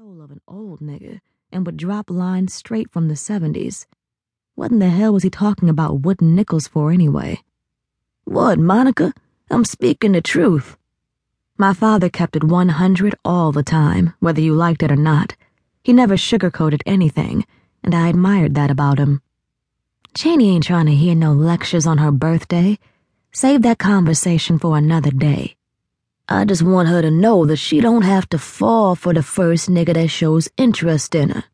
soul of an old nigger and would drop lines straight from the 70s. What in the hell was he talking about wooden nickels for anyway? What, Monica? I'm speaking the truth. My father kept it 100 all the time, whether you liked it or not. He never sugarcoated anything, and I admired that about him. Janie ain't trying to hear no lectures on her birthday. Save that conversation for another day. I just want her to know that she don't have to fall for the first nigga that shows interest in her.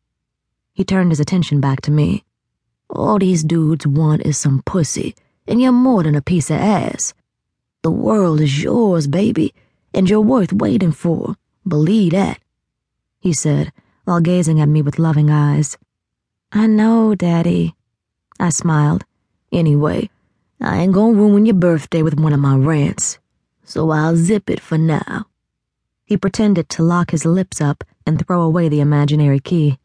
He turned his attention back to me. All these dudes want is some pussy, and you're more than a piece of ass. The world is yours, baby, and you're worth waiting for. Believe that, he said, while gazing at me with loving eyes. I know, Daddy. I smiled. Anyway, I ain't gonna ruin your birthday with one of my rants so I'll zip it for now. He pretended to lock his lips up and throw away the imaginary key.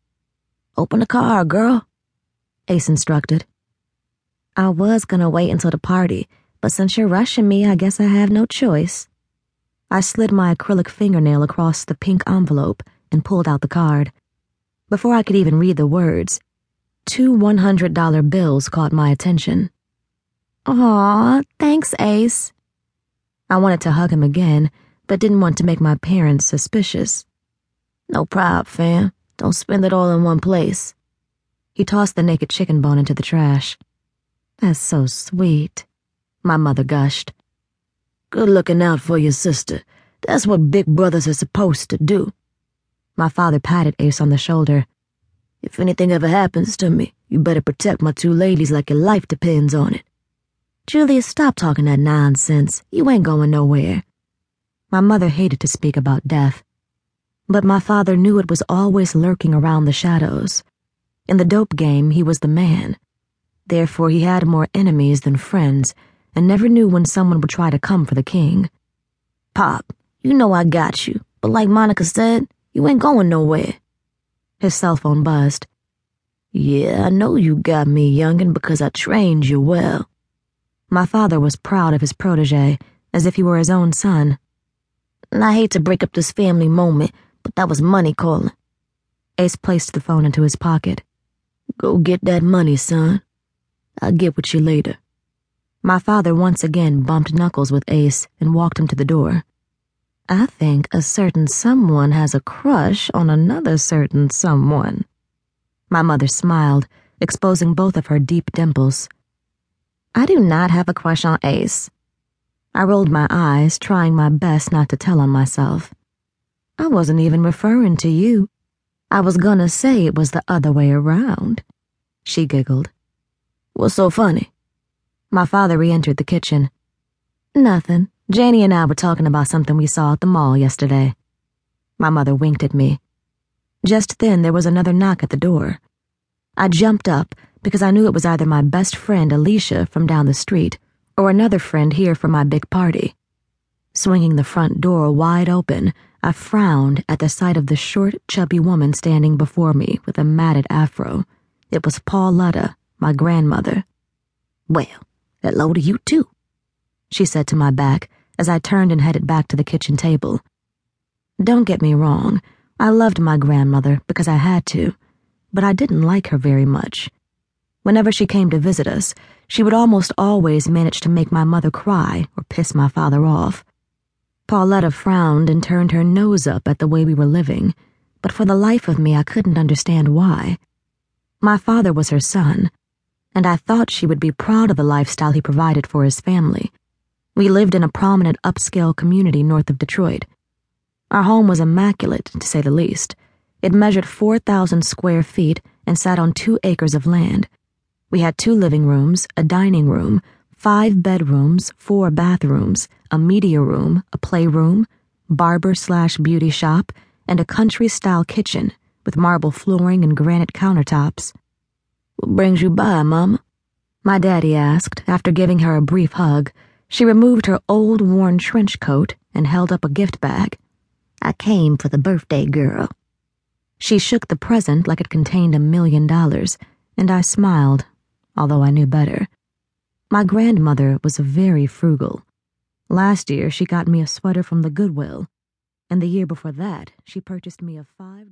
Open the car, girl, Ace instructed. I was gonna wait until the party, but since you're rushing me, I guess I have no choice. I slid my acrylic fingernail across the pink envelope and pulled out the card. Before I could even read the words, two $100 bills caught my attention. Aw, thanks, Ace. I wanted to hug him again, but didn't want to make my parents suspicious. No prob, fam. Don't spend it all in one place. He tossed the naked chicken bone into the trash. That's so sweet, my mother gushed. Good looking out for your sister. That's what big brothers are supposed to do. My father patted Ace on the shoulder. If anything ever happens to me, you better protect my two ladies like your life depends on it. Julius, stop talking that nonsense. You ain't going nowhere. My mother hated to speak about death, but my father knew it was always lurking around the shadows. In the dope game, he was the man. Therefore, he had more enemies than friends and never knew when someone would try to come for the king. Pop, you know I got you, but like Monica said, you ain't going nowhere. His cell phone buzzed. Yeah, I know you got me, youngin', because I trained you well. My father was proud of his protege, as if he were his own son. I hate to break up this family moment, but that was money calling. Ace placed the phone into his pocket. Go get that money, son. I'll get with you later. My father once again bumped knuckles with Ace and walked him to the door. I think a certain someone has a crush on another certain someone. My mother smiled, exposing both of her deep dimples. I do not have a crush on Ace. I rolled my eyes, trying my best not to tell on myself. I wasn't even referring to you. I was gonna say it was the other way around. She giggled. What's so funny? My father re entered the kitchen. Nothing. Janie and I were talking about something we saw at the mall yesterday. My mother winked at me. Just then there was another knock at the door. I jumped up because I knew it was either my best friend Alicia from down the street or another friend here for my big party. Swinging the front door wide open, I frowned at the sight of the short, chubby woman standing before me with a matted afro. It was Pauletta, my grandmother. Well, hello to you too, she said to my back as I turned and headed back to the kitchen table. Don't get me wrong, I loved my grandmother because I had to, but I didn't like her very much. Whenever she came to visit us, she would almost always manage to make my mother cry or piss my father off. Pauletta frowned and turned her nose up at the way we were living, but for the life of me, I couldn't understand why. My father was her son, and I thought she would be proud of the lifestyle he provided for his family. We lived in a prominent upscale community north of Detroit. Our home was immaculate, to say the least. It measured 4,000 square feet and sat on two acres of land. We had two living rooms, a dining room, five bedrooms, four bathrooms, a media room, a playroom, barber slash beauty shop, and a country style kitchen with marble flooring and granite countertops. What brings you by, Mama? My daddy asked after giving her a brief hug. She removed her old worn trench coat and held up a gift bag. I came for the birthday girl. She shook the present like it contained a million dollars, and I smiled although I knew better. My grandmother was very frugal. Last year, she got me a sweater from the Goodwill, and the year before that, she purchased me a five